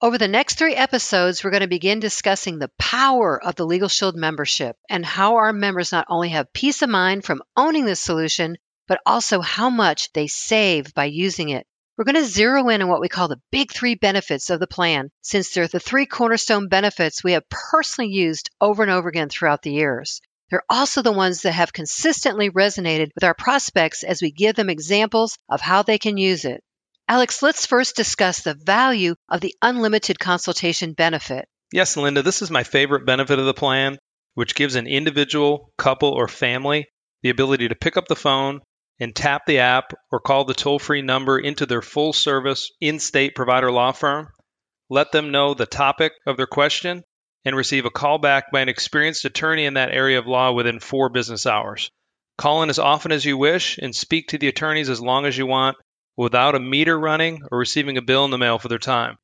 Over the next three episodes, we're going to begin discussing the power of the Legal Shield membership and how our members not only have peace of mind from owning this solution, but also how much they save by using it. We're going to zero in on what we call the big three benefits of the plan, since they're the three cornerstone benefits we have personally used over and over again throughout the years. They're also the ones that have consistently resonated with our prospects as we give them examples of how they can use it. Alex, let's first discuss the value of the unlimited consultation benefit. Yes, Linda, this is my favorite benefit of the plan, which gives an individual, couple, or family the ability to pick up the phone and tap the app or call the toll free number into their full service in state provider law firm, let them know the topic of their question, and receive a call back by an experienced attorney in that area of law within four business hours. Call in as often as you wish and speak to the attorneys as long as you want without a meter running or receiving a bill in the mail for their time.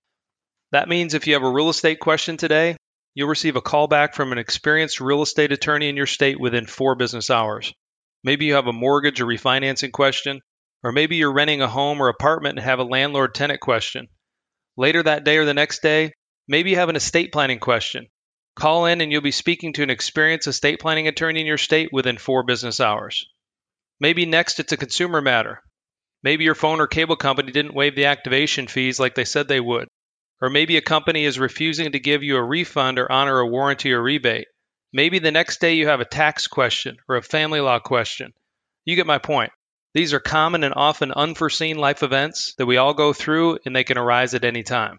That means if you have a real estate question today, you'll receive a call back from an experienced real estate attorney in your state within four business hours. Maybe you have a mortgage or refinancing question, or maybe you're renting a home or apartment and have a landlord tenant question. Later that day or the next day, maybe you have an estate planning question. Call in and you'll be speaking to an experienced estate planning attorney in your state within four business hours. Maybe next it's a consumer matter. Maybe your phone or cable company didn't waive the activation fees like they said they would. Or maybe a company is refusing to give you a refund or honor a warranty or rebate. Maybe the next day you have a tax question or a family law question. You get my point. These are common and often unforeseen life events that we all go through and they can arise at any time.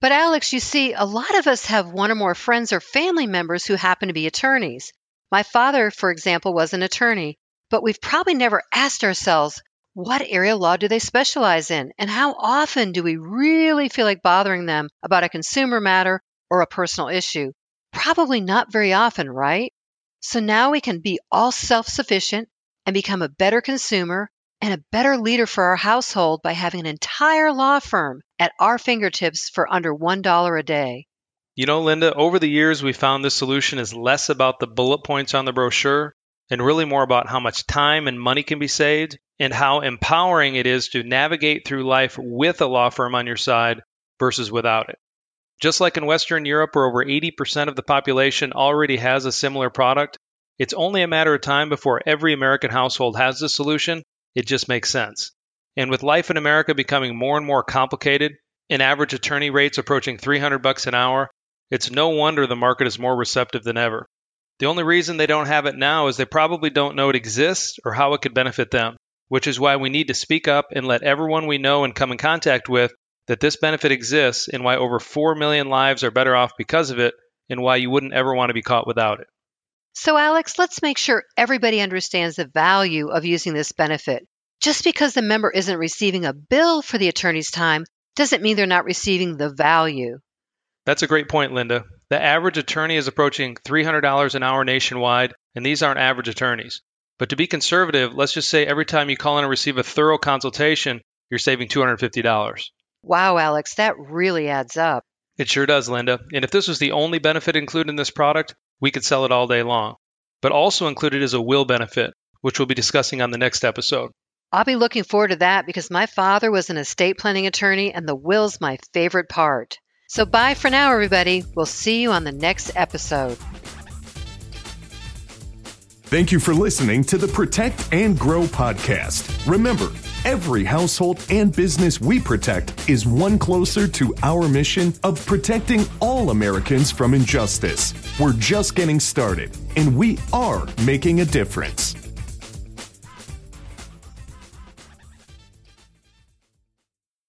But, Alex, you see, a lot of us have one or more friends or family members who happen to be attorneys. My father, for example, was an attorney, but we've probably never asked ourselves, what area of law do they specialize in? And how often do we really feel like bothering them about a consumer matter or a personal issue? Probably not very often, right? So now we can be all self sufficient and become a better consumer and a better leader for our household by having an entire law firm at our fingertips for under $1 a day. You know, Linda, over the years, we found this solution is less about the bullet points on the brochure and really more about how much time and money can be saved and how empowering it is to navigate through life with a law firm on your side versus without it. Just like in Western Europe, where over 80% of the population already has a similar product, it's only a matter of time before every American household has this solution. It just makes sense. And with life in America becoming more and more complicated, and average attorney rates approaching 300 bucks an hour, it's no wonder the market is more receptive than ever. The only reason they don't have it now is they probably don't know it exists or how it could benefit them, which is why we need to speak up and let everyone we know and come in contact with that this benefit exists and why over 4 million lives are better off because of it and why you wouldn't ever want to be caught without it. So, Alex, let's make sure everybody understands the value of using this benefit. Just because the member isn't receiving a bill for the attorney's time doesn't mean they're not receiving the value. That's a great point, Linda. The average attorney is approaching $300 an hour nationwide, and these aren't average attorneys. But to be conservative, let's just say every time you call in and receive a thorough consultation, you're saving $250. Wow, Alex, that really adds up. It sure does, Linda. And if this was the only benefit included in this product, we could sell it all day long. But also included is a will benefit, which we'll be discussing on the next episode. I'll be looking forward to that because my father was an estate planning attorney and the will's my favorite part. So bye for now, everybody. We'll see you on the next episode. Thank you for listening to the Protect and Grow podcast. Remember, every household and business we protect is one closer to our mission of protecting all Americans from injustice. We're just getting started, and we are making a difference.